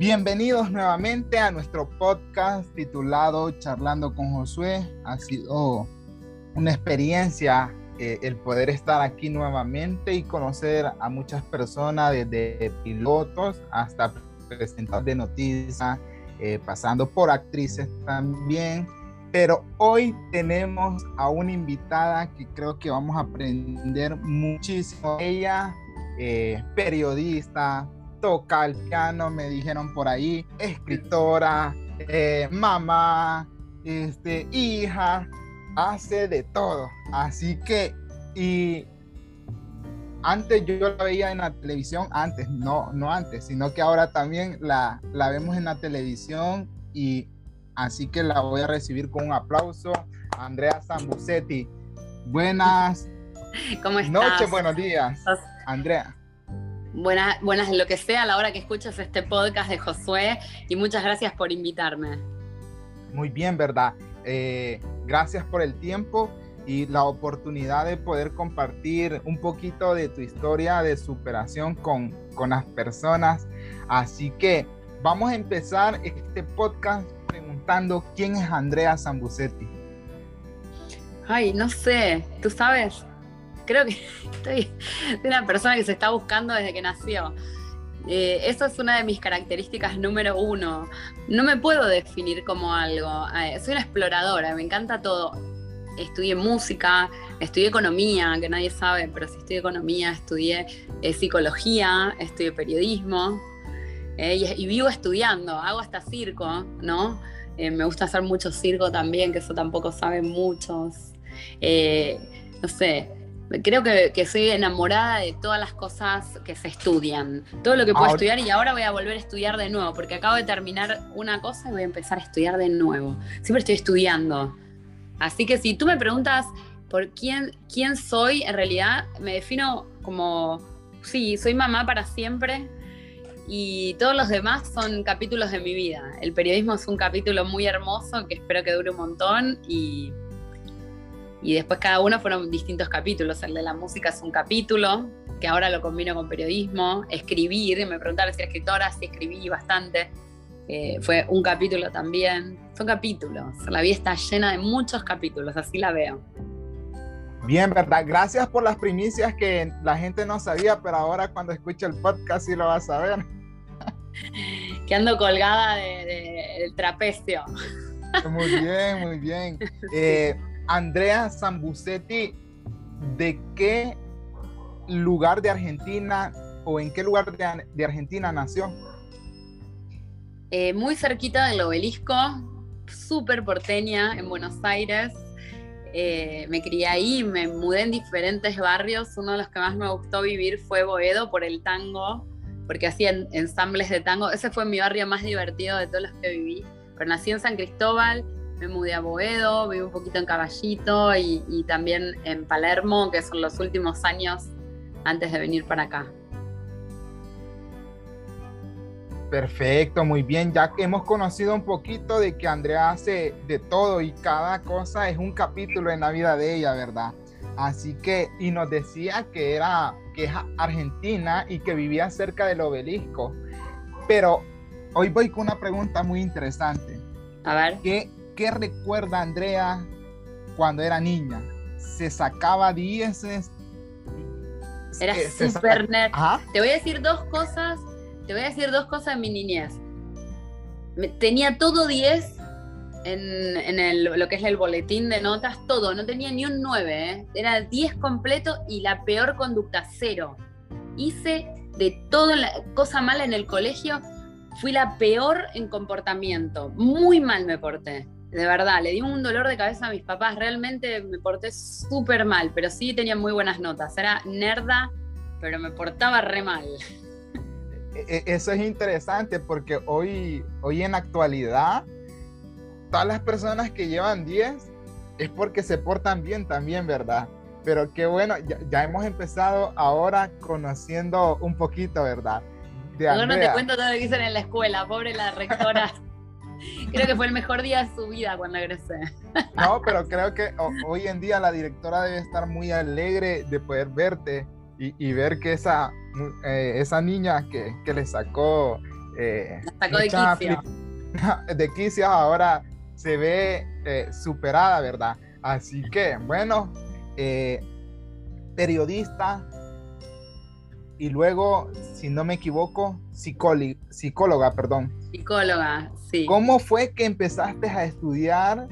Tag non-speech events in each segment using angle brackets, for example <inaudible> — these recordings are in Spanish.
Bienvenidos nuevamente a nuestro podcast titulado Charlando con Josué. Ha sido una experiencia eh, el poder estar aquí nuevamente y conocer a muchas personas, desde pilotos hasta presentadores de noticias, eh, pasando por actrices también. Pero hoy tenemos a una invitada que creo que vamos a aprender muchísimo. Ella, eh, periodista, toca el piano, me dijeron por ahí, escritora, eh, mamá, este, hija, hace de todo. Así que, y antes yo la veía en la televisión, antes, no, no antes, sino que ahora también la, la vemos en la televisión y así que la voy a recibir con un aplauso. Andrea Zambucetti, buenas ¿Cómo estás? noches, buenos días. Andrea. Buenas, buenas, lo que sea a la hora que escuches este podcast de Josué y muchas gracias por invitarme. Muy bien, ¿verdad? Eh, gracias por el tiempo y la oportunidad de poder compartir un poquito de tu historia de superación con, con las personas. Así que vamos a empezar este podcast preguntando quién es Andrea Zambucetti. Ay, no sé, ¿tú sabes? Creo que <laughs> estoy de una persona que se está buscando desde que nació. Eh, eso es una de mis características número uno. No me puedo definir como algo. Eh, soy una exploradora, me encanta todo. Estudié música, estudié economía, que nadie sabe, pero sí estudié economía, estudié eh, psicología, estudié periodismo eh, y, vivo estudiando, hago hasta circo, ¿no? Me gusta hacer mucho circo también, que eso tampoco saben muchos. no sé, creo que, que, soy enamorada de todas las cosas que se estudian, todo lo que puedo ahora, estudiar y ahora voy a volver a estudiar de nuevo, porque acabo de terminar una cosa y voy a empezar a estudiar de nuevo. Siempre estoy estudiando. Así que si tú me preguntas por quién, quién soy, en realidad me defino como, sí, soy mamá para siempre y todos los demás son capítulos de mi vida. El periodismo es un capítulo muy hermoso que espero que dure un montón y y después cada uno fueron distintos capítulos. El de la música es un capítulo, que ahora lo combino con periodismo, escribir, me preguntaron si era escritora, si escribí bastante. Eh, fue un capítulo también. Son capítulos. La vida está llena de muchos capítulos, así la veo. Bien, ¿verdad? Gracias por las primicias que la gente no sabía, pero ahora cuando escuche el podcast sí lo va a saber. <laughs> que ando colgada de, de, del trapecio. Muy bien, muy bien. <laughs> Eh, Andrea Zambucetti, ¿de qué lugar de Argentina o en qué lugar de, Argentina nació? Eh, muy cerquita del obelisco, súper porteña en Buenos Aires. Eh, me crié ahí, me mudé en diferentes barrios. Uno de los que más me gustó vivir fue Boedo por el tango, porque hacían ensambles de tango. Ese fue mi barrio más divertido de todos los que viví. Pero nací en San Cristóbal, me mudé a Boedo, viví un poquito en Caballito y, y, también en Palermo, que son los últimos años antes de venir para acá. Perfecto, muy bien. Ya que hemos conocido un poquito de que Andrea hace de todo y cada cosa es un capítulo en la vida de ella, ¿verdad? Así que, y nos decía que era, que es argentina y que vivía cerca del obelisco. Pero hoy voy con una pregunta muy interesante. A ver. ¿Qué, ¿Qué recuerda Andrea cuando era niña? ¿Se sacaba dieces? Era súper nerd. Te voy a decir dos cosas. Te voy a decir dos cosas en mi niñez. Tenía todo 10 en, en el, lo que es el boletín de notas, todo. No tenía ni un 9. ¿eh? Era 10 completo y la peor conducta, cero. Hice de todo la cosa mala en el colegio. Fui la peor en comportamiento. Muy mal me porté de verdad, le di un dolor de cabeza a mis papás, realmente me porté súper mal, pero sí tenía muy buenas notas, era nerda, pero me portaba re mal. Eso es interesante porque hoy, hoy en la actualidad, todas las personas que llevan 10 es porque se portan bien también, ¿verdad? Pero qué bueno, ya, ya hemos empezado ahora conociendo un poquito, ¿verdad? De no te cuento todo lo que hice en la escuela, pobre la rectora. <laughs> <laughs> creo que fue el mejor día de su vida cuando egresé. No, pero creo que hoy en día la directora debe estar muy alegre de poder verte y, y ver que esa, eh, esa niña que, que, le sacó Eh, sacó de quicio. <laughs> De quicio ahora se ve eh, superada, ¿verdad? Así que, bueno, periodista y luego, si no me equivoco, psicóloga, perdón. Psicóloga, sí. ¿Cómo fue que empezaste a estudiar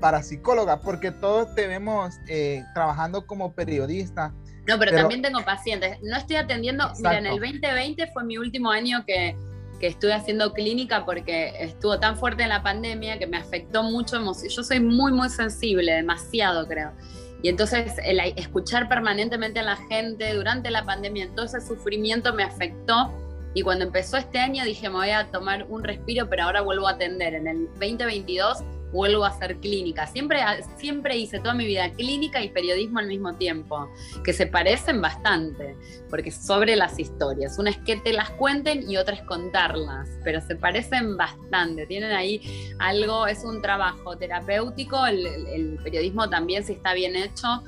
para psicóloga? Porque todos te vemos eh, trabajando como periodista. No, pero, también tengo pacientes. No estoy atendiendo, mira, en el 2020 fue mi último año que, que estuve haciendo clínica porque estuvo tan fuerte en la pandemia que me afectó mucho. Yo soy muy, muy sensible, demasiado creo. Y entonces el escuchar permanentemente a la gente durante la pandemia, todo ese sufrimiento me afectó. Y cuando empezó este año dije, me voy a tomar un respiro, pero ahora vuelvo a atender. En el 2022 vuelvo a hacer clínica. Siempre, siempre hice toda mi vida clínica y periodismo al mismo tiempo, que se parecen bastante, porque sobre las historias. Una es que te las cuenten y otra es contarlas, pero se parecen bastante. Tienen ahí algo, es un trabajo terapéutico, el, periodismo también si está bien hecho.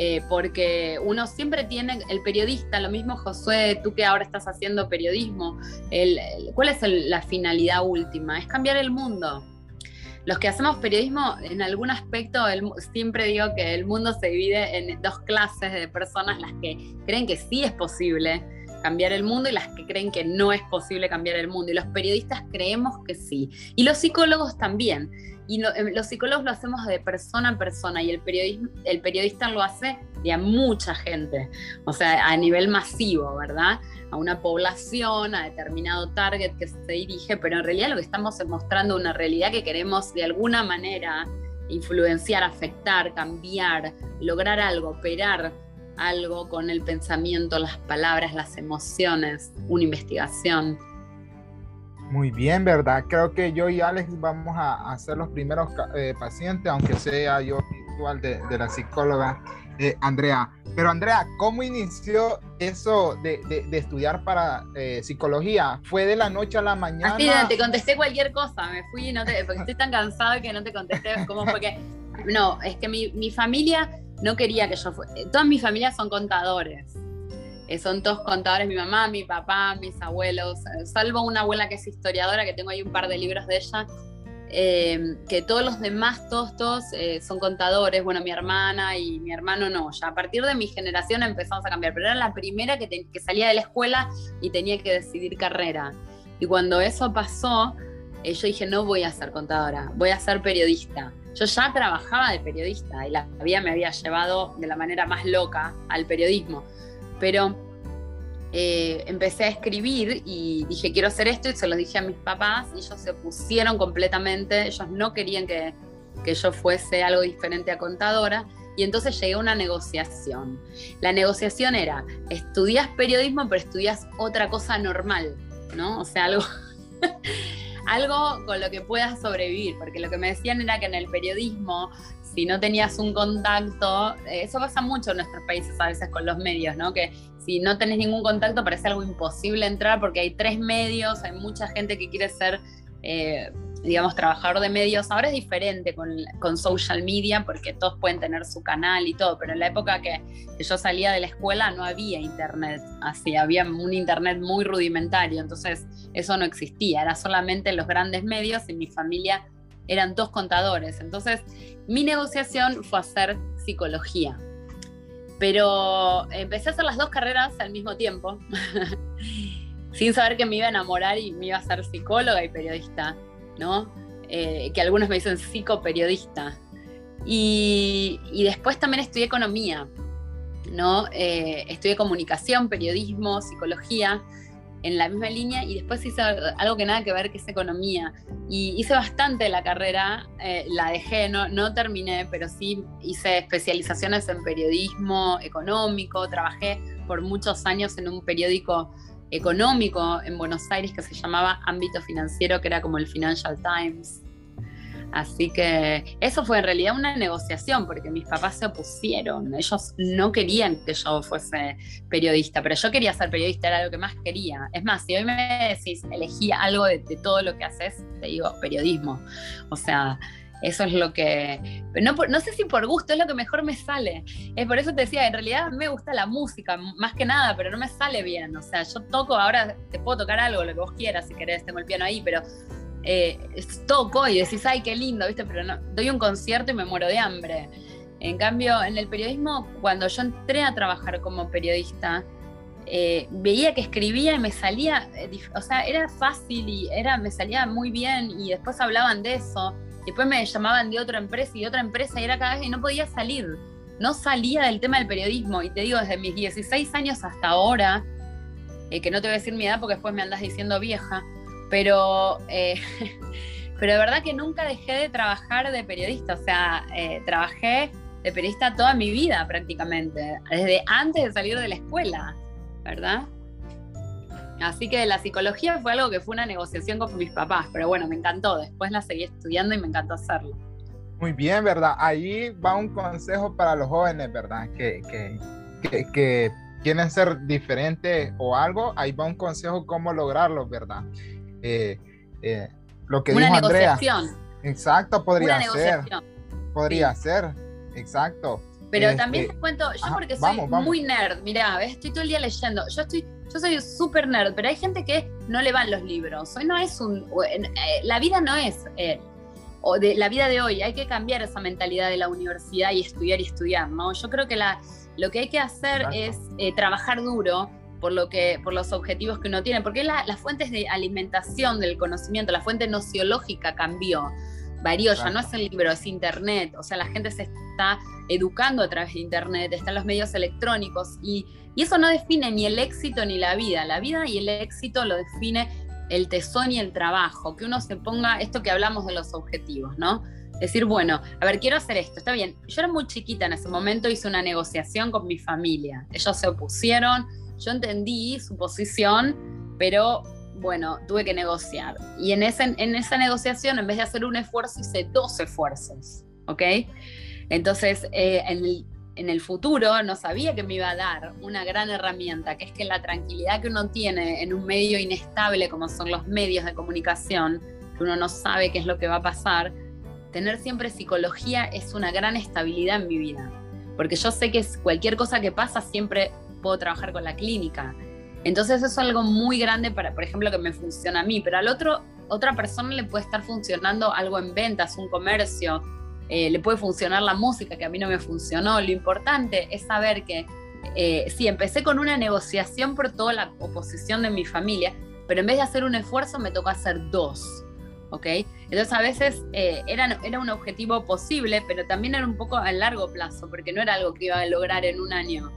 Eh, porque uno siempre tiene, el periodista, lo mismo Josué, tú que ahora estás haciendo periodismo, ¿cuál es la finalidad última? Es cambiar el mundo los que hacemos periodismo, en algún aspecto, siempre digo que el mundo se divide en dos clases de personas, las que creen que sí es posible cambiar el mundo y las que creen que no es posible cambiar el mundo. Y los periodistas creemos que sí. Y los psicólogos también. Y eh, los psicólogos lo hacemos de persona a persona y el, el periodista lo hace de a mucha gente, o sea, a nivel masivo, ¿verdad? A una población, a determinado target que se dirige, pero en realidad lo que estamos es una realidad que queremos de alguna manera influenciar, afectar, cambiar, lograr algo, operar algo con el pensamiento, las palabras, las emociones, una investigación. Muy bien, ¿verdad? Creo que yo y Alex vamos a, ser los primeros eh, pacientes, aunque sea yo igual de, la psicóloga eh, Andrea. Pero Andrea, ¿cómo inició eso de, estudiar para eh, psicología? ¿Fue de la noche a la mañana? Así, te contesté cualquier cosa, me fui, no te, porque estoy tan cansada que no te contesté cómo fue que... No, es que mi, mi familia no quería que yo fuera... Todas mis familias son contadores. Eh, son todos contadores, mi mamá, mi papá, mis abuelos, eh, salvo una abuela que es historiadora, que tengo ahí un par de libros de ella, eh, que todos los demás, todos, todos son contadores, bueno, mi hermana y mi hermano no, ya a partir de mi generación empezamos a cambiar, pero era la primera que, que salía de la escuela y tenía que decidir carrera. Y cuando eso pasó, yo dije, no voy a ser contadora, voy a ser periodista. Yo ya trabajaba de periodista y la vida me había llevado de la manera más loca al periodismo pero eh, empecé a escribir y dije, quiero hacer esto y se lo dije a mis papás y ellos se opusieron completamente, ellos no querían que, que yo fuese algo diferente a contadora. Y entonces llegué a una negociación. La negociación era, estudias periodismo, pero estudias otra cosa normal, ¿no? O sea, algo, <laughs> algo con lo que puedas sobrevivir, porque lo que me decían era que en el periodismo si no tenías un contacto, eh, eso pasa mucho en nuestros países a veces con los medios, ¿no? Que si no tenés ningún contacto parece algo imposible entrar porque hay tres medios, hay mucha gente que quiere ser, eh, digamos, trabajador de medios. Ahora es diferente con, con, social media porque todos pueden tener su canal y todo, pero en la época que, que yo salía de la escuela no había internet, así, había un internet muy rudimentario, entonces eso no existía, era solamente los grandes medios y mi familia eran dos contadores. Entonces, mi negociación fue hacer psicología. Pero empecé a hacer las dos carreras al mismo tiempo, <laughs> sin saber que me iba a enamorar y me iba a ser psicóloga y periodista, ¿no? Eh, que algunos me dicen psicoperiodista. Y, y después también estudié economía, ¿no? Eh, estudié comunicación, periodismo, psicología en la misma línea y después hice algo que nada que ver que es economía. Y hice bastante la carrera, eh, la dejé, no, no terminé, pero sí hice especializaciones en periodismo económico, trabajé por muchos años en un periódico económico en Buenos Aires que se llamaba Ámbito Financiero, que era como el Financial Times. Así que eso fue en realidad una negociación, porque mis papás se opusieron. Ellos no querían que yo fuese periodista, pero yo quería ser periodista, era lo que más quería. Es más, si hoy me decís, elegí algo de, todo lo que haces, te digo periodismo. O sea, Eso es lo que, no, no sé si por gusto, es lo que mejor me sale. Es por eso te decía, en realidad me gusta la música, más que nada, pero no me sale bien. O sea, yo toco, ahora te puedo tocar algo, lo que vos quieras, si querés, tengo el piano ahí, pero eh, toco y decís, ay, qué lindo, ¿viste? Pero no, doy un concierto y me muero de hambre. En cambio, en el periodismo, cuando yo entré a trabajar como periodista, eh, veía que escribía y me salía, eh, o sea, era fácil y era, me salía muy bien y después hablaban de eso. Después me llamaban de otra empresa y de otra empresa y era cada vez y no podía salir. No salía del tema del periodismo. Y te digo, desde mis 16 años hasta ahora, eh, que no te voy a decir mi edad porque después me andas diciendo vieja, pero, <laughs> pero de verdad que nunca dejé de trabajar de periodista. O sea, trabajé de periodista toda mi vida prácticamente, desde antes de salir de la escuela. ¿verdad? Así que la psicología fue algo que fue una negociación con mis papás, pero bueno, me encantó. Después la seguí estudiando y me encantó hacerlo. Muy bien, ¿verdad? Ahí va un consejo para los jóvenes, ¿verdad? Que, que, quieren ser diferentes o algo, ahí va un consejo cómo lograrlo, ¿verdad? Eh, eh, lo que una dijo negociación. Exacto, podría ser. Podría ser, exacto. Pero también te cuento, yo porque soy muy nerd, mirá, estoy todo el día leyendo. Yo estoy, yo soy súper nerd, pero hay gente que no le van los libros. Hoy no es un. Eh, la vida no es. Eh, o de la vida de hoy, hay que cambiar esa mentalidad de la universidad y estudiar y estudiar, ¿no? Yo creo que la, lo que hay que hacer es eh, trabajar duro por, lo que, por los objetivos que uno tiene, porque las fuentes de alimentación del conocimiento, la fuente nociológica cambió varió, ya no es el libro, es internet, o sea, la gente se está educando a través de internet, están los medios electrónicos y, eso no define ni el éxito ni la vida, la vida y el éxito lo define el tesón y el trabajo, que uno se ponga esto que hablamos de los objetivos, ¿no? Decir, bueno, a ver, quiero hacer esto, está bien. Yo era muy chiquita en ese momento, hice una negociación con mi familia. Ellos se opusieron, yo entendí su posición, pero bueno, tuve que negociar. Y en, ese, en esa negociación, en vez de hacer un esfuerzo, hice dos esfuerzos, ¿ok? Entonces, eh, en, el, en, el, futuro no sabía que me iba a dar una gran herramienta, que es que la tranquilidad que uno tiene en un medio inestable como son los medios de comunicación, que uno no sabe qué es lo que va a pasar, tener siempre psicología es una gran estabilidad en mi vida. Porque yo sé que cualquier cosa que pasa siempre puedo trabajar con la clínica entonces eso es algo muy grande para, por ejemplo, que me funciona a mí, pero al otro, otra persona le puede estar funcionando algo en ventas, un comercio, eh, le puede funcionar la música que a mí no me funcionó. Lo importante es saber que eh, sí, empecé con una negociación por toda la oposición de mi familia, pero en vez de hacer un esfuerzo me tocó hacer dos. ¿ok? Entonces a veces eh, era, era un objetivo posible, pero también era un poco a largo plazo, porque no era algo que iba a lograr en un año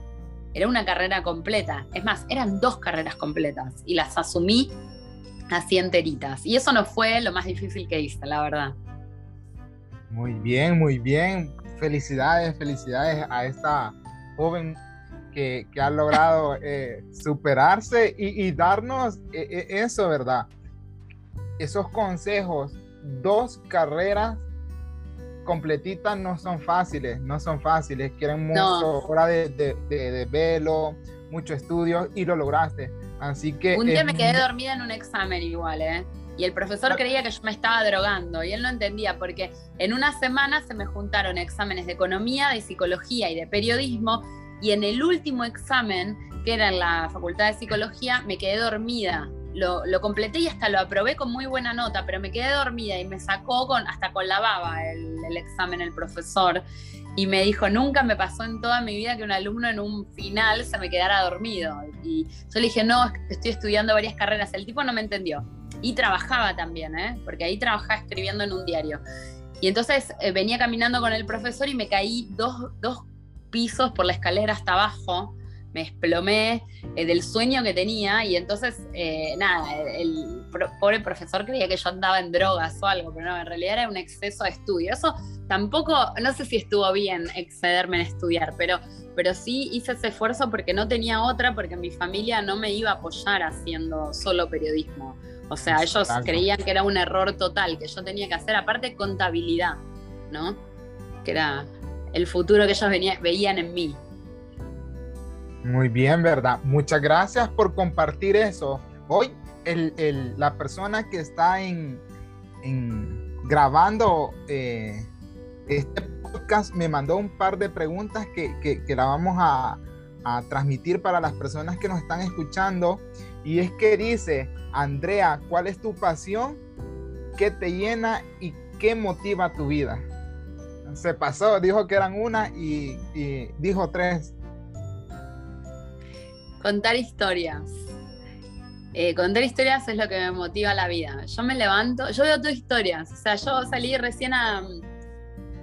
era una carrera completa. Es más, eran dos carreras completas y las asumí así enteritas. Y eso no fue lo más difícil que hice, la verdad. Muy bien, muy bien. Felicidades, felicidades a esta joven que, ha logrado eh, superarse y, darnos eh, eh, eso, ¿verdad? Esos consejos, dos carreras completitas no son fáciles, no son fáciles, quieren mucho hora de, de, velo, mucho estudio y lo lograste. Así que... Un día me quedé dormida en un examen igual, ¿eh? Y el profesor creía que yo me estaba drogando y él no entendía porque en una semana se me juntaron exámenes de economía, de psicología y de periodismo y en el último examen, que era en la Facultad de Psicología, me quedé dormida lo, completé y hasta lo aprobé con muy buena nota, pero me quedé dormida y me sacó con, hasta con la baba el, examen el profesor. Y me dijo, nunca me pasó en toda mi vida que un alumno en un final se me quedara dormido. Y yo le dije, no, estoy estudiando varias carreras. El tipo no me entendió. Y trabajaba también, ¿eh? porque ahí trabajaba escribiendo en un diario. Y entonces eh, venía caminando con el profesor y me caí dos, dos pisos por la escalera hasta abajo me desplomé eh, del sueño que tenía y entonces, eh, nada, el, pobre profesor creía que yo andaba en drogas o algo, pero no, en realidad era un exceso de estudio. Eso tampoco, no sé si estuvo bien excederme en estudiar, pero, pero sí hice ese esfuerzo porque no tenía otra, porque mi familia no me iba a apoyar haciendo solo periodismo. O sea, ellos creían que era un error total, que yo tenía que hacer aparte contabilidad, ¿no? Que era el futuro que ellos veían en mí. Muy bien, ¿verdad? Muchas gracias por compartir eso. Hoy el, la persona que está en, grabando eh, este podcast me mandó un par de preguntas que, que, la vamos a, a, transmitir para las personas que nos están escuchando. Y es que dice, Andrea, ¿cuál es tu pasión? ¿Qué te llena y qué motiva tu vida? Se pasó, dijo que eran una y, dijo tres. Contar historias. Eh, contar historias es lo que me motiva la vida. Yo me levanto, yo veo todas historias. O sea, yo salí recién a.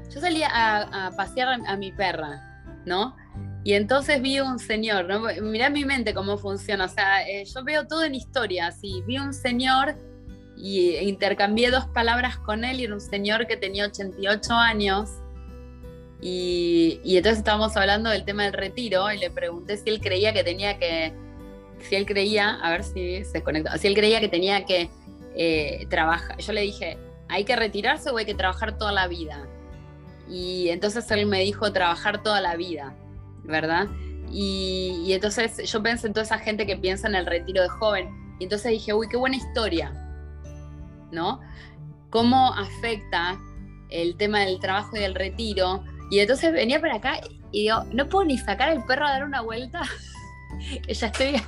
Yo salí a, pasear a mi perra, ¿no? Y entonces vi un señor, ¿no? Mi mente cómo funciona. O sea, eh, yo veo todo en historias y vi un señor y intercambié dos palabras con él y era un señor que tenía 88 años. Y, y entonces estábamos hablando del tema del retiro y le pregunté si él creía que tenía que si él creía, a ver si se conectó, si él creía que tenía que eh, trabajar, yo le dije, ¿hay que retirarse o hay que trabajar toda la vida? Y entonces él me dijo, trabajar toda la vida, ¿verdad? Y, y, entonces yo pensé en toda esa gente que piensa en el retiro de joven. Y entonces dije, uy, qué buena historia, ¿no? ¿Cómo afecta el tema del trabajo y del retiro? Y entonces venía para acá y digo, no puedo ni sacar al perro a dar una vuelta. <laughs> ya estoy,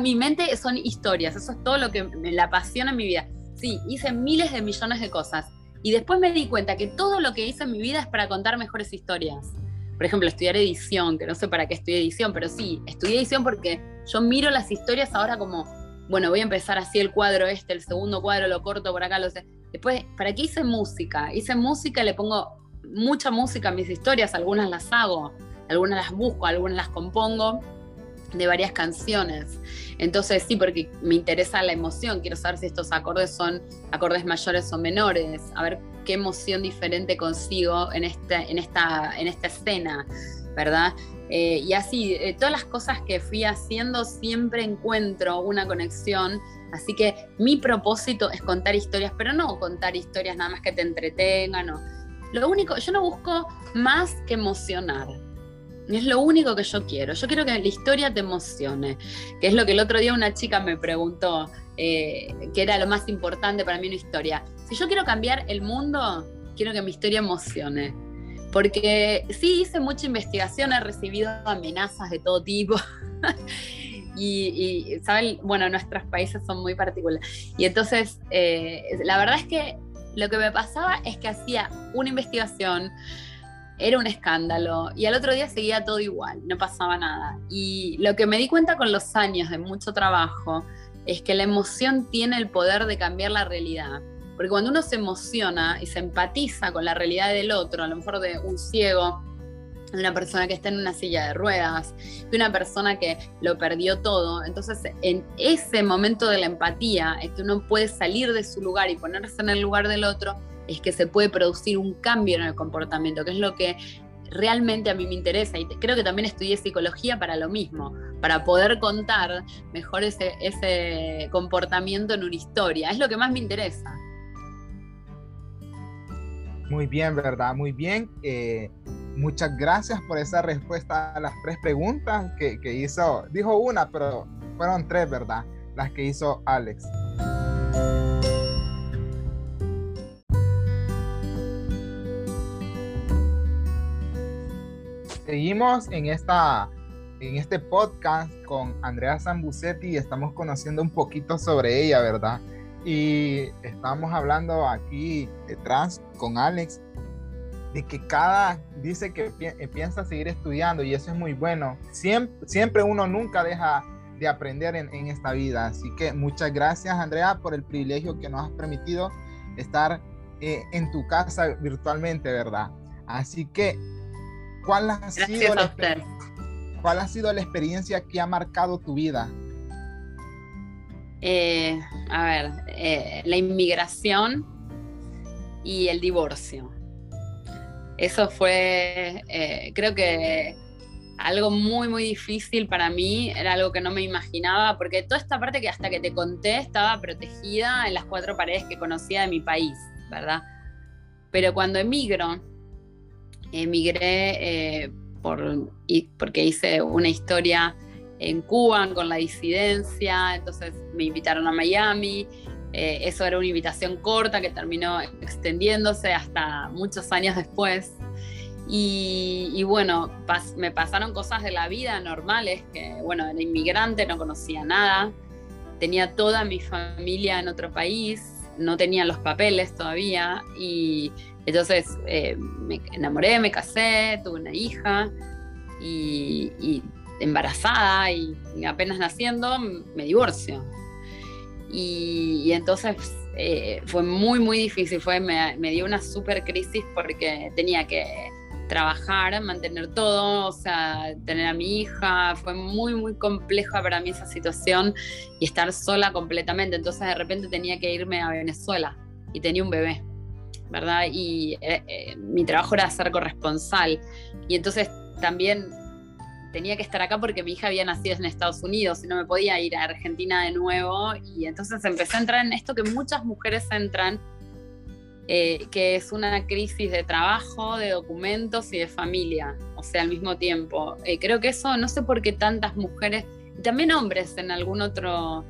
mi mente son historias, eso es todo lo que me la apasiona en mi vida. Sí, hice miles de millones de cosas y después me di cuenta que todo lo que hice en mi vida es para contar mejores historias. Por ejemplo, estudiar edición, que no sé para qué estudié edición, pero sí, estudié edición porque yo miro las historias ahora como, bueno, voy a empezar así el cuadro este, el segundo cuadro lo corto por acá, lo sé. Después, ¿para qué hice música? Hice música, le pongo mucha música a mis historias, algunas las hago, algunas las busco, algunas las compongo de varias canciones. Entonces sí, porque me interesa la emoción, quiero saber si estos acordes son acordes mayores o menores, a ver qué emoción diferente consigo en, este, en, esta, en esta escena, ¿verdad? Eh, y así, eh, todas las cosas que fui haciendo siempre encuentro una conexión, así que mi propósito es contar historias, pero no contar historias nada más que te entretengan. Lo único, yo no busco más que emocionar, es lo único que yo quiero. Yo quiero que la historia te emocione, que es lo que el otro día una chica me preguntó, eh, que era lo más importante para mí una historia. Si yo quiero cambiar el mundo, quiero que mi historia emocione. Porque sí hice mucha investigación, he recibido amenazas de todo tipo. <laughs> y, ¿saben? Bueno, nuestros países son muy particulares. Y entonces, eh, la verdad es que lo que me pasaba es que hacía una investigación, era un escándalo y al otro día seguía todo igual, no pasaba nada. Y lo que me di cuenta con los años de mucho trabajo es que la emoción tiene el poder de cambiar la realidad. Porque cuando uno se emociona y se empatiza con la realidad del otro, a lo mejor de un ciego, de una persona que está en una silla de ruedas, de una persona que lo perdió todo, entonces en ese momento de la empatía es que uno puede salir de su lugar y ponerse en el lugar del otro es que se puede producir un cambio en el comportamiento, que es lo que realmente a mí me interesa y creo que también estudié psicología para lo mismo, para poder contar mejor ese, ese comportamiento en una historia. Es lo que más me interesa. Muy bien, ¿verdad? Muy bien. Eh, muchas gracias por esa respuesta a las tres preguntas que, que hizo. Dijo una, pero fueron tres, ¿verdad? Las que hizo Alex. Seguimos en, esta, en este podcast con Andrea Zambucetti y estamos conociendo un poquito sobre ella, ¿verdad? Y estamos hablando aquí detrás con Alex de que cada dice que eh, piensa seguir estudiando y eso es muy bueno. Siempre, siempre uno nunca deja de aprender en, en, esta vida. Así que muchas gracias Andrea por el privilegio que nos has permitido estar eh, en tu casa virtualmente, ¿verdad? Así que ¿Cuál ha, sido la, ¿Cuál ha sido la experiencia que ha marcado tu vida? Eh, a ver, eh, la inmigración y el divorcio. Eso fue, eh, creo que algo muy, muy difícil para mí, era algo que no me imaginaba, porque toda esta parte que hasta que te conté estaba protegida en las cuatro paredes que conocía de mi país, ¿verdad? Pero cuando emigro, emigré eh, por, porque hice una historia en Cuba con la disidencia, entonces me invitaron a Miami Eh, eso era una invitación corta que terminó extendiéndose hasta muchos años después. Y, bueno, me pasaron cosas de la vida normales, que bueno, era inmigrante, no conocía nada, tenía toda mi familia en otro país, no tenía los papeles todavía y entonces eh, me enamoré, me casé, tuve una hija y, embarazada y, apenas naciendo me divorcio. Y, entonces eh, fue muy, muy difícil, fue, me, dio una super crisis porque tenía que trabajar, mantener todo, o sea, tener a mi hija, fue muy, muy compleja para mí esa situación y estar sola completamente. Entonces de repente tenía que irme a Venezuela y tenía un bebé, ¿verdad? Y eh, eh, mi trabajo era ser corresponsal. Y entonces también tenía que estar acá porque mi hija había nacido en Estados Unidos y no me podía ir a Argentina de nuevo. Y entonces empecé a entrar en esto que muchas mujeres entran eh, que es una crisis de trabajo, de documentos y de familia, o sea, al mismo tiempo. Eh, creo que eso, no sé por qué tantas mujeres, también hombres en algún otro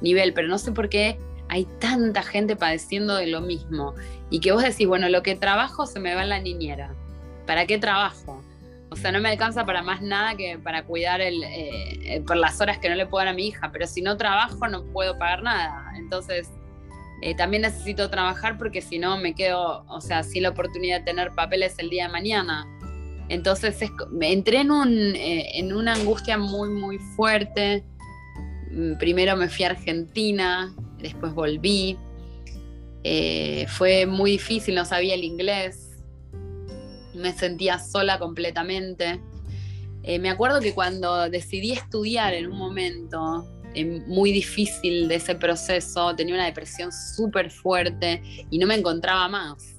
nivel, pero no sé por qué hay tanta gente padeciendo de lo mismo. Y que vos decís, bueno, lo que trabajo se me va en la niñera. ¿Para qué trabajo? O sea, no me alcanza para más nada que para cuidar el, por las horas que no le puedo dar a mi hija, pero si no trabajo no puedo pagar nada. Entonces, eh, también necesito trabajar porque si no me quedo, o sea, sin la oportunidad de tener papeles el día de mañana. Entonces me entré en, eh, en una angustia muy, muy fuerte. Mm, primero me fui a Argentina, después volví. Eh, fue muy difícil, no sabía el inglés. Me sentía sola completamente. me acuerdo que cuando decidí estudiar en un momento, eh, muy difícil de ese proceso, tenía una depresión súper fuerte y no me encontraba más.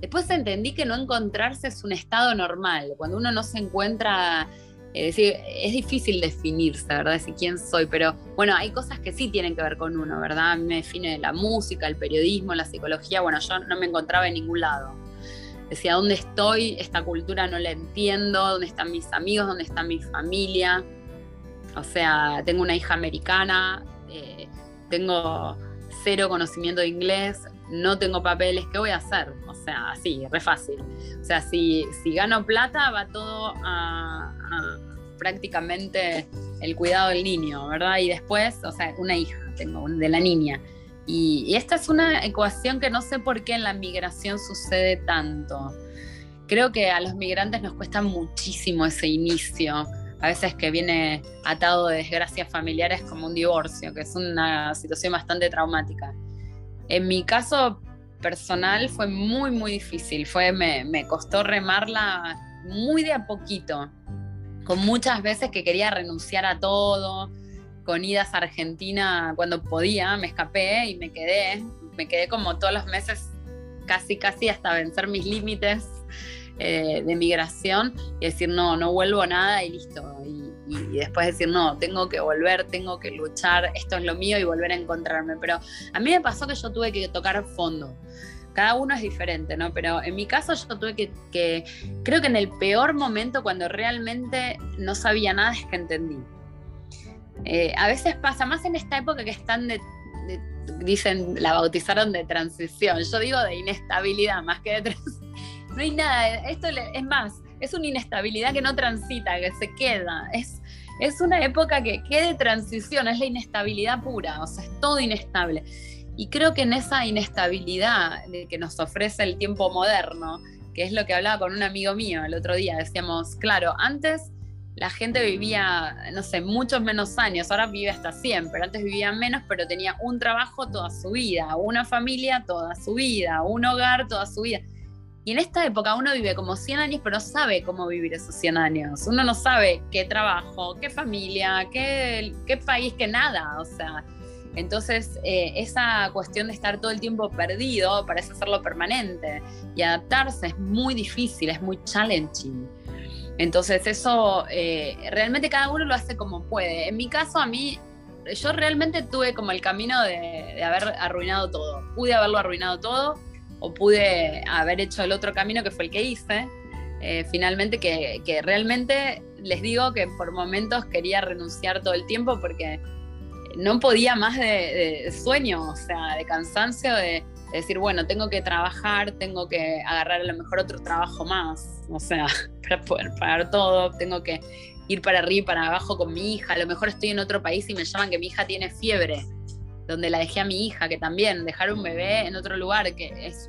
Después entendí que no encontrarse es un estado normal, cuando uno no se encuentra, es decir, es difícil definirse, ¿verdad? Decir quién soy, pero bueno, hay cosas que sí tienen que ver con uno, ¿verdad? Me define la música, el periodismo, la psicología, bueno, yo no me encontraba en ningún lado. Decía, ¿dónde estoy? Esta cultura no la entiendo, ¿dónde están mis amigos? ¿Dónde está mi familia? O sea, tengo una hija americana, eh, tengo cero conocimiento de inglés, no tengo papeles, ¿qué voy a hacer? O sea, así, re fácil. O sea, si, si gano plata, va todo a, prácticamente el cuidado del niño, ¿verdad? Y después, o sea, una hija tengo, de la niña. Y, y, esta es una ecuación que no sé por qué en la migración sucede tanto. Creo que a los migrantes nos cuesta muchísimo ese inicio a veces que viene atado de desgracias familiares como un divorcio, que es una situación bastante traumática. En mi caso personal fue muy, muy difícil, fue, me, me costó remarla muy de a poquito, con muchas veces que quería renunciar a todo, con idas a Argentina cuando podía, me escapé y me quedé, me quedé como todos los meses casi, casi hasta vencer mis límites eh, de migración y decir, no, no vuelvo nada y listo. Y, después decir, no, tengo que volver, tengo que luchar, esto es lo mío y volver a encontrarme. Pero a mí me pasó que yo tuve que tocar fondo. Cada uno es diferente, ¿no? Pero en mi caso yo tuve que, creo que en el peor momento, cuando realmente no sabía nada, es que entendí. Eh, a veces pasa, más en esta época que están de, dicen, la bautizaron de transición, yo digo de inestabilidad más que de transición no hay nada, esto es más, es una inestabilidad que no transita, que se queda, es, es una época que quede transición, es la inestabilidad pura, o sea, es todo inestable. Y creo que en esa inestabilidad que nos ofrece el tiempo moderno, que es lo que hablaba con un amigo mío el otro día, decíamos, claro, antes la gente vivía, no sé, muchos menos años, ahora vive hasta 100, pero antes vivía menos, pero tenía un trabajo toda su vida, una familia toda su vida, un hogar toda su vida. Y en esta época uno vive como 100 años, pero no sabe cómo vivir esos 100 años. Uno no sabe qué trabajo, qué familia, qué, qué país, qué nada. O sea, entonces eh, esa cuestión de estar todo el tiempo perdido parece hacerlo permanente. Y adaptarse es muy difícil, es muy challenging. Entonces eso eh, realmente cada uno lo hace como puede. En mi caso a mí, yo realmente tuve como el camino de, de haber arruinado todo. Pude haberlo arruinado todo o pude haber hecho el otro camino que fue el que hice, eh, finalmente que, realmente les digo que por momentos quería renunciar todo el tiempo porque no podía más de, sueño, o sea, de cansancio, de, decir, bueno, tengo que trabajar, tengo que agarrar a lo mejor otro trabajo más, o sea, <laughs> para poder pagar todo, tengo que ir para arriba y para abajo con mi hija, a lo mejor estoy en otro país y me llaman que mi hija tiene fiebre, donde la dejé a mi hija, que también dejar un bebé en otro lugar, que es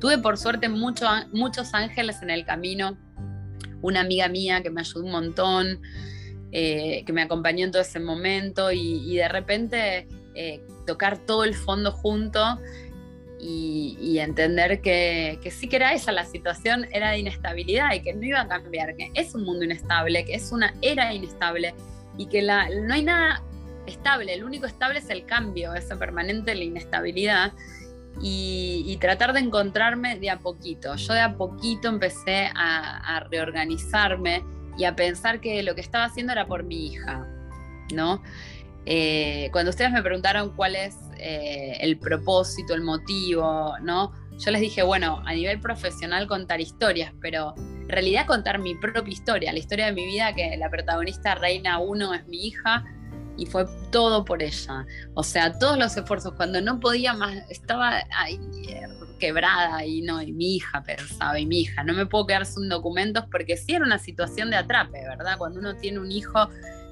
tuve por suerte mucho, muchos ángeles en el camino, una amiga mía que me ayudó un montón, eh, que me acompañó en todo ese momento y, de repente eh, tocar todo el fondo junto y, entender que, sí que era esa la situación, era de inestabilidad y que no iba a cambiar, que es un mundo inestable, que es una era inestable y que la, no hay nada estable, el único estable es el cambio, esa permanente, la inestabilidad. Y, tratar de encontrarme de a poquito. Yo de a poquito empecé a, a, reorganizarme y a pensar que lo que estaba haciendo era por mi hija, ¿no? Eh, cuando ustedes me preguntaron cuál es eh, el propósito, el motivo, ¿no? Yo les dije, bueno, a nivel profesional contar historias, pero en realidad contar mi propia historia, la historia de mi vida, que la protagonista Reina 1 es mi hija y fue todo por ella. O sea, todos los esfuerzos, cuando no podía más, estaba ahí, quebrada y no, y mi hija pensaba, y mi hija, no me puedo quedar sin documentos porque sí era una situación de atrape, ¿verdad? Cuando uno tiene un hijo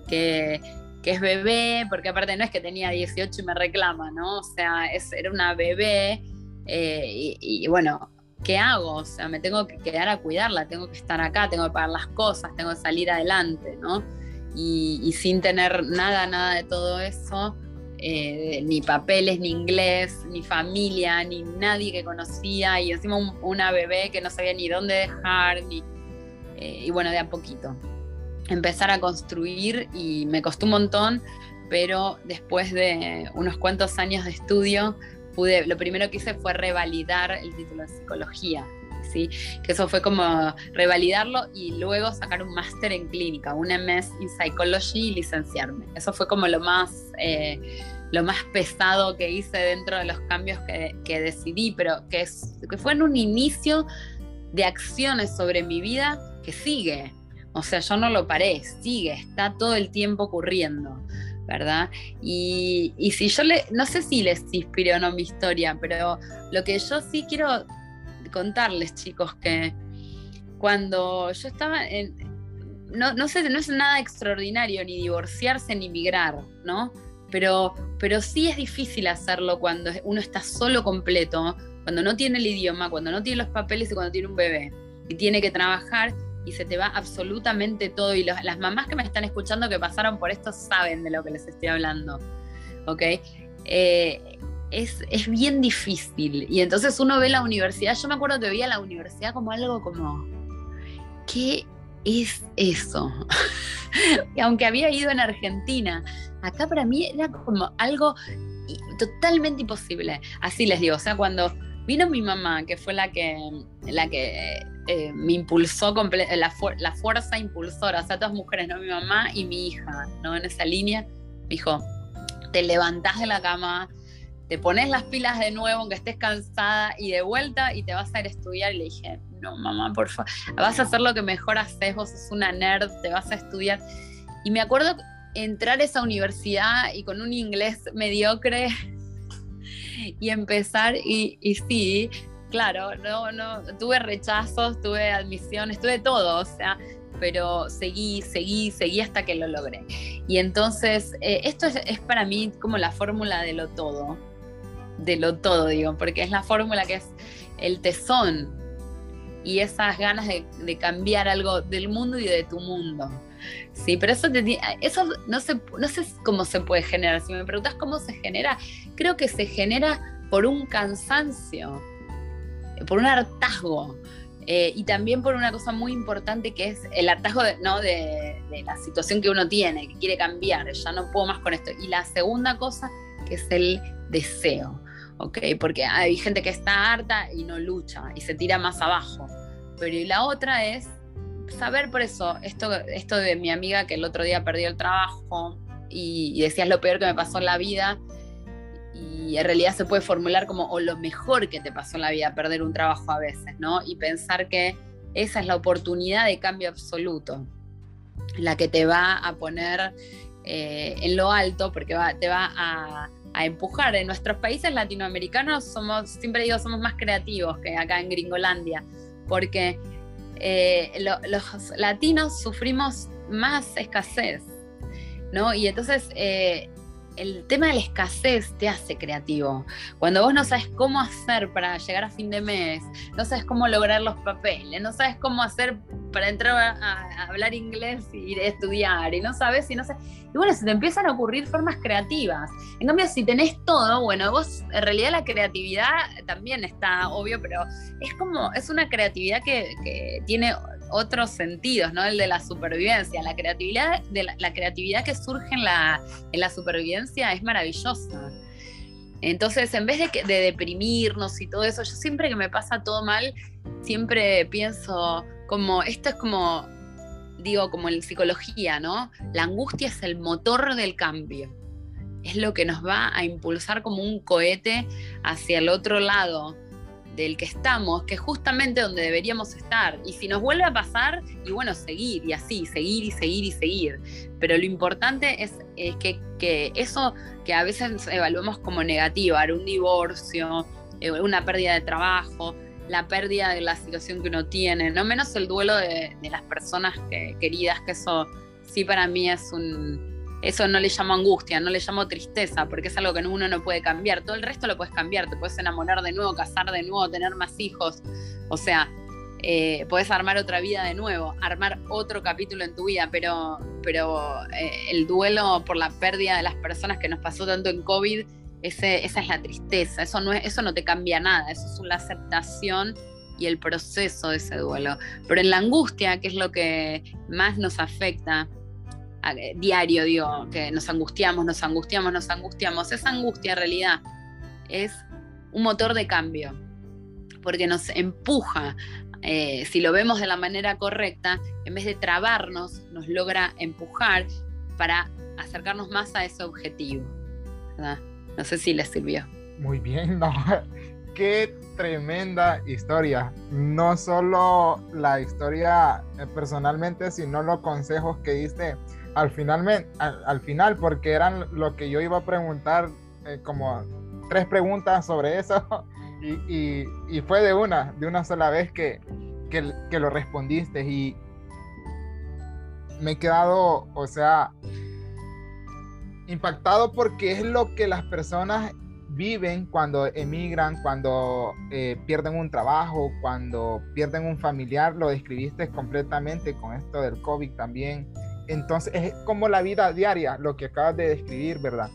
que que es bebé, porque aparte no es que tenía 18 y me reclama, ¿no? O sea, es, era una bebé eh, y, bueno, ¿qué hago? O sea, me tengo que quedar a cuidarla, tengo que estar acá, tengo que pagar las cosas, tengo que salir adelante, ¿no? Y, sin tener nada, nada de todo eso, eh, ni papeles, ni inglés, ni familia, ni nadie que conocía, y encima una bebé que no sabía ni dónde dejar, ni, eh, y bueno, de a poquito empezar a construir y me costó un montón, pero después de unos cuantos años de estudio, pude, lo primero que hice fue revalidar el título de psicología. Que eso fue como revalidarlo y luego sacar un máster en clínica, un MS en Psychology y licenciarme. Eso fue como lo más, eh, lo más pesado que hice dentro de los cambios que, decidí, pero que fue en un inicio de acciones sobre mi vida que sigue, o sea, yo no lo paré, sigue, está todo el tiempo ocurriendo, ¿verdad? Y, si yo le, no sé si les inspiró o no mi historia, pero lo que yo sí quiero contarles, chicos, que cuando yo estaba en, no, no sé, no es nada extraordinario ni divorciarse ni migrar, ¿no? Pero, pero sí es difícil hacerlo cuando uno está solo completo, cuando no tiene el idioma, cuando no tiene los papeles y cuando tiene un bebé y tiene que trabajar y se te va absolutamente todo. Y las mamás que me están escuchando que pasaron por esto saben de lo que les estoy hablando. ¿Ok? Eh, es, es, bien difícil. Y entonces uno ve la universidad. Yo me acuerdo que veía la universidad como algo como. ¿Qué es eso? <laughs> y aunque había ido en Argentina, acá para mí era como algo totalmente imposible. Así les digo, o sea, cuando vino mi mamá, que fue la que, la que eh, me impulsó, la, la, fuerza impulsora, o sea, todas mujeres, ¿no? Mi mamá y mi hija, ¿no? En esa línea, me dijo, te levantás de la cama, te pones las pilas de nuevo, aunque estés cansada, y de vuelta y te vas a ir a estudiar. Y le dije, no, mamá, por favor, vas a hacer lo que mejor haces, vos sos una nerd, te vas a estudiar. Y me acuerdo entrar a esa universidad y con un inglés mediocre <laughs> y empezar, y, y sí, claro, no, no, tuve rechazos, tuve admisiones, tuve todo, o sea, pero seguí, seguí, seguí hasta que lo logré. Y entonces, eh, esto es, para mí como la fórmula de lo todo, de lo todo, digo, porque es la fórmula que es el tesón y esas ganas de, cambiar algo del mundo y de tu mundo. Sí, pero eso, eso no, sé, no sé cómo se puede generar. Si me preguntas cómo se genera, creo que se genera por un cansancio por un hartazgo. Eh, y también por una cosa muy importante que es el hartazgo de, ¿no? de, la situación que uno tiene, que quiere cambiar, ya no puedo más con esto. Y la segunda cosa que es el deseo, ¿ok? Porque hay gente que está harta y no lucha y se tira más abajo. Pero y la otra es saber por eso, esto, esto de mi amiga que el otro día perdió el trabajo y, y decías lo peor que me pasó en la vida, y en realidad se puede formular como o lo mejor que te pasó en la vida, perder un trabajo a veces, ¿no? Y pensar que esa es la oportunidad de cambio absoluto, la que te va a poner eh, en lo alto porque te va a, empujar. En nuestros países latinoamericanos somos, siempre digo, somos más creativos que acá en Gringolandia, porque eh, los latinos sufrimos más escasez, ¿no? Y entonces eh, el tema de la escasez te hace creativo. Cuando vos no sabes cómo hacer para llegar a fin de mes, no sabes cómo lograr los papeles, no sabes cómo hacer para entrar a, hablar inglés y ir a estudiar, y no sabes, y no. Y bueno, se te empiezan a ocurrir formas creativas. En cambio, si tenés todo, bueno, vos, en realidad la creatividad también está obvio, pero es como, es una creatividad que, que tiene otros sentidos, ¿no? El de la supervivencia. La creatividad, de la, creatividad que surge en la, en la supervivencia es maravillosa. Entonces, en vez de, de, deprimirnos y todo eso, yo siempre que me pasa todo mal, siempre pienso como, esto es como, digo, como en psicología, ¿no? La angustia es el motor del cambio. Es lo que nos va a impulsar como un cohete hacia el otro lado del que estamos, que es justamente donde deberíamos estar. Y si nos vuelve a pasar, y bueno, seguir y así, seguir y seguir y seguir. Pero lo importante es, que, eso que a veces evaluamos como negativo, un divorcio, eh, una pérdida de trabajo, la pérdida de la situación que uno tiene, no menos el duelo de, las personas queridas, que eso sí para mí es un, eso no le llamo angustia, no le llamo tristeza, porque es algo que uno no puede cambiar. Todo el resto lo puedes cambiar, te puedes enamorar de nuevo, casar de nuevo, tener más hijos. O sea, eh, puedes armar otra vida de nuevo, armar otro capítulo en tu vida, pero, pero eh, el duelo por la pérdida de las personas que nos pasó tanto en COVID, esa es la tristeza, eso no, es, eso no te cambia nada, eso es la aceptación y el proceso de ese duelo. Pero en la angustia, que es lo que más nos afecta, diario, digo, que nos angustiamos, nos angustiamos, nos angustiamos. Esa angustia en realidad es un motor de cambio, porque nos empuja, eh, si lo vemos de la manera correcta, en vez de trabarnos, nos logra empujar para acercarnos más a ese objetivo. No sé si les sirvió. Muy bien, <laughs> no. Qué tremenda historia. No solo la historia eh, personalmente, sino los consejos que diste al final, al, final, porque eran lo que yo iba a preguntar, eh, como tres preguntas sobre eso, <laughs> y, fue de una, de una sola vez que, que, lo respondiste, y me he quedado, o sea, impactado porque es lo que las personas viven cuando emigran, cuando eh, pierden un trabajo, cuando pierden un familiar, lo describiste completamente con esto del COVID también. Entonces es como la vida diaria, lo que acabas de describir, ¿verdad?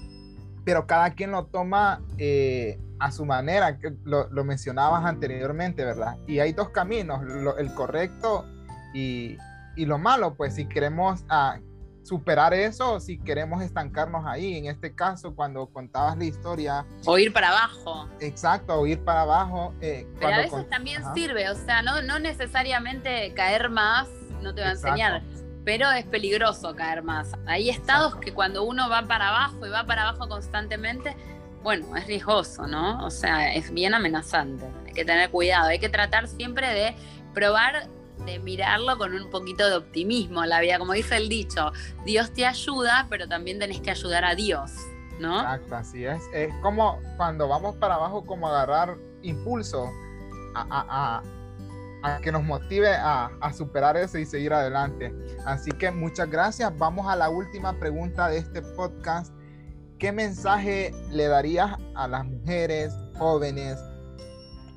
Pero cada quien lo toma eh, a su manera, que lo, mencionabas anteriormente, ¿verdad? Y hay dos caminos, el correcto y, y, lo malo, pues si queremos ah, superar eso, si queremos estancarnos ahí, en este caso, cuando contabas la historia. O ir para abajo. Exacto, o ir para abajo. Eh, Pero a veces también sirve, o sea, no, no necesariamente caer más no te va a enseñar pero es peligroso caer más. Hay estados que cuando uno va para abajo y va para abajo constantemente, bueno, es riesgoso, ¿no? O sea, es bien amenazante. Hay que tener cuidado, hay que tratar siempre de probar de mirarlo con un poquito de optimismo la vida, como dice el dicho, Dios te ayuda, pero también tenés que ayudar a Dios, ¿no? Exacto, así es. Es como cuando vamos para abajo, como agarrar impulso a, que nos motive a, superar eso y seguir adelante. Así que muchas gracias. Vamos a la última pregunta de este podcast. ¿Qué mensaje le darías a las mujeres, jóvenes,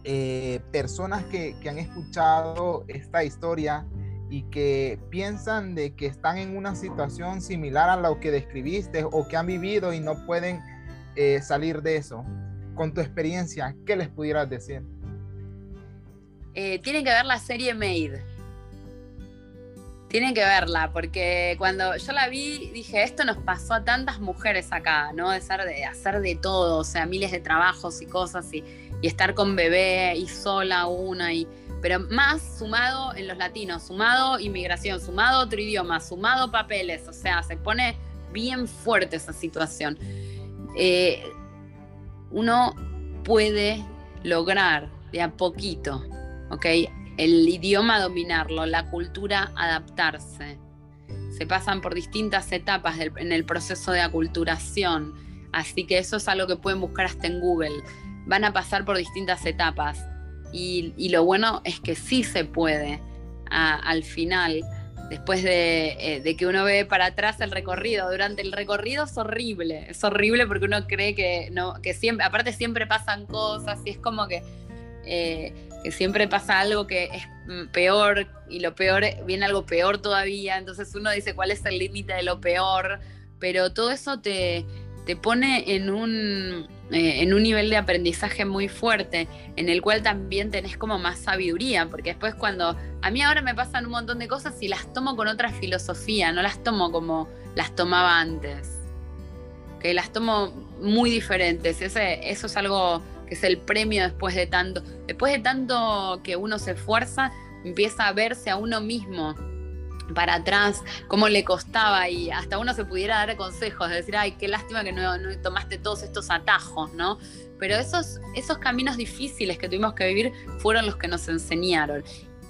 eh, personas que, han escuchado esta historia y que piensan de que están en una situación similar a lo que describiste o que han vivido y no pueden eh, salir de eso? Con tu experiencia, ¿qué les pudieras decir? Eh, tienen que ver la serie Made. Tienen que verla, porque cuando yo la vi, dije, esto nos pasó a tantas mujeres acá, ¿no? De, ser, de hacer de todo, o sea, miles de trabajos y cosas, y, estar con bebé y sola una, y, pero más sumado en los latinos, sumado inmigración, sumado otro idioma, sumado papeles, o sea, se pone bien fuerte esa situación. Eh, uno puede lograr de a poquito ¿ok? El idioma dominarlo, la cultura adaptarse. se pasan por distintas etapas en el proceso de aculturación. Así que eso es algo que pueden buscar hasta en Google. Van a pasar por distintas etapas. Y, lo bueno es que sí se puede al final, después eh, de, que uno ve para atrás el recorrido. Durante el recorrido es horrible, es horrible porque uno cree que, no, que siempre, aparte siempre pasan cosas y es como que, eh, que siempre pasa algo que es peor y lo peor viene algo peor todavía. Entonces uno dice cuál es el límite de lo peor, pero todo eso te, te pone en un, eh, en un nivel de aprendizaje muy fuerte, en el cual también tenés como más sabiduría, porque después cuando a mí ahora me pasan un montón de cosas y las tomo con otra filosofía, no las tomo como las tomaba antes, que las tomo muy diferentes, Ese, eso es algo que es el premio después de tanto, después de tanto que uno se esfuerza, empieza a verse a uno mismo para atrás, cómo le costaba y hasta uno se pudiera dar consejos, de decir, ay, qué lástima que no, tomaste todos estos atajos, ¿no? Pero esos, esos caminos difíciles que tuvimos que vivir fueron los que nos enseñaron.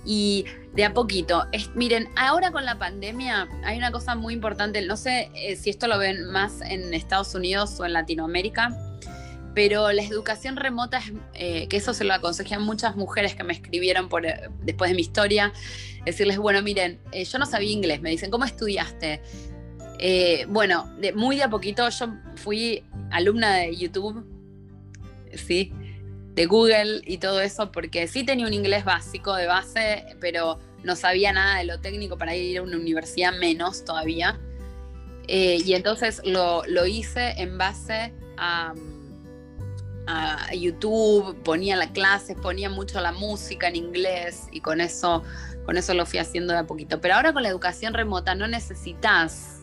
Y de a poquito, miren, ahora con la pandemia hay una cosa muy importante, no sé eh, si esto lo ven más en Estados Unidos o en Latinoamérica, pero la educación remota, eh, que eso se lo aconsejan muchas mujeres que me escribieron por, eh, después de mi historia, decirles, bueno, miren, eh, yo no sabía inglés, me dicen, ¿cómo estudiaste? bueno, de, muy de a poquito yo fui alumna de YouTube, ¿sí? De Google y todo eso, porque sí tenía un inglés básico de base, pero no sabía nada de lo técnico para ir a una universidad menos todavía. y entonces lo, lo hice en base a YouTube, ponía la clase, ponía mucho la música en inglés y con eso, con eso lo fui haciendo de a poquito. Pero ahora con la educación remota no necesitas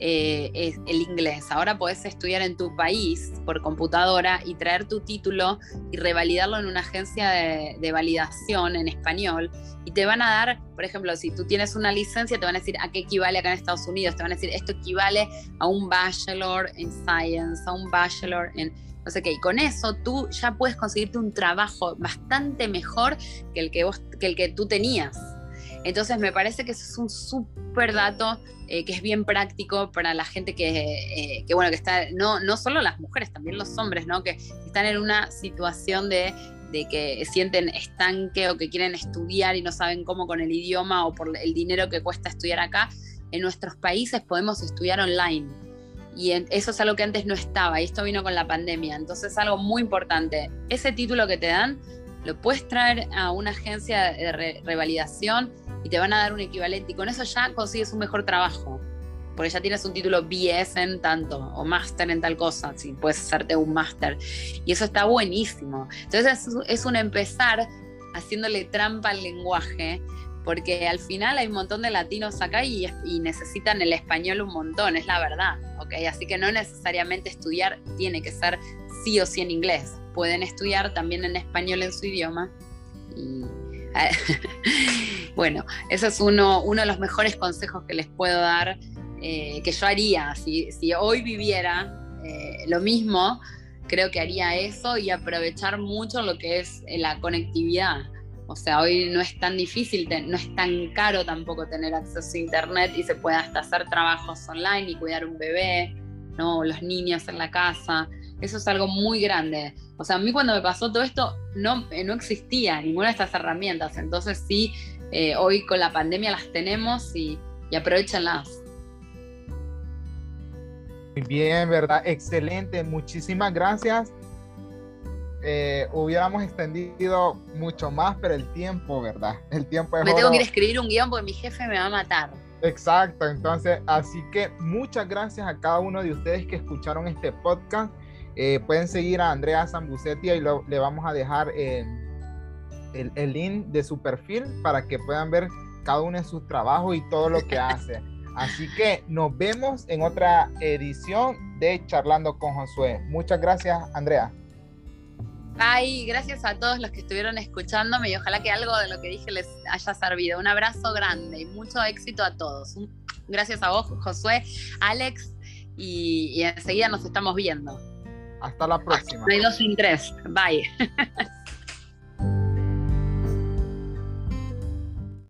eh, el inglés. Ahora podés estudiar en tu país por computadora y traer tu título y revalidarlo en una agencia de, de, validación en español. Y te van a dar, por ejemplo, si tú tienes una licencia, te van a decir a qué equivale acá en Estados Unidos. Te van a decir, esto equivale a un bachelor en science, a un bachelor en no sé qué. Y con eso tú ya puedes conseguirte un trabajo bastante mejor que el que, vos, que, el que tú tenías. Entonces me parece que eso es un súper dato eh, que es bien práctico para la gente que, eh, bueno, que está, no, no solo las mujeres, también los hombres, ¿no? Que están en una situación de, de que sienten estanque o que quieren estudiar y no saben cómo con el idioma o por el dinero que cuesta estudiar acá. En nuestros países podemos estudiar online y eso es algo que antes no estaba y esto vino con la pandemia. Entonces es algo muy importante. Ese título que te dan lo puedes traer a una agencia de revalidación y te van a dar un equivalente y con eso ya consigues un mejor trabajo. Porque ya tienes un título BS en tanto o máster en tal cosa, si puedes hacerte un máster. Y eso está buenísimo. Entonces es, es un empezar haciéndole trampa al lenguaje porque al final hay un montón de latinos acá y, necesitan el español un montón, es la verdad, ¿ok? Así que no necesariamente estudiar tiene que ser sí o sí en inglés, pueden estudiar también en español en su idioma. Y, <laughs> bueno, eso es uno, uno de los mejores consejos que les puedo dar, eh, que yo haría, si, si hoy viviera eh, lo mismo, creo que haría eso y aprovechar mucho lo que es la conectividad o sea, hoy no es tan difícil, no es tan caro tampoco tener acceso a Internet y se puede hasta hacer trabajos online y cuidar un bebé, ¿no? los niños en la casa. Eso es algo muy grande. O sea, a mí cuando me pasó todo esto no, eh, no existía ninguna de estas herramientas. Entonces sí, eh, hoy con la pandemia las tenemos y, y aprovechenlas. Muy bien, ¿verdad? Excelente. Muchísimas gracias eh, hubiéramos extendido mucho más, pero el tiempo, ¿verdad? El tiempo es Me tengo que ir a escribir un guion porque mi jefe me va a matar. Exacto, entonces, así que muchas gracias a cada uno de ustedes que escucharon este podcast. Eh, pueden seguir a Andrea Zambucetti y le vamos a dejar el, el, link de su perfil para que puedan ver cada uno de sus trabajos y todo lo que <laughs> hace. Así que nos vemos en otra edición de Charlando con Josué. Muchas gracias, Andrea. Ay, gracias a todos los que estuvieron escuchándome y ojalá que algo de lo que dije les haya servido. Un abrazo grande y mucho éxito a todos. Gracias a vos, Josué, Alex, y, enseguida nos estamos viendo. Hasta la próxima. No hay dos sin tres. Bye. <laughs>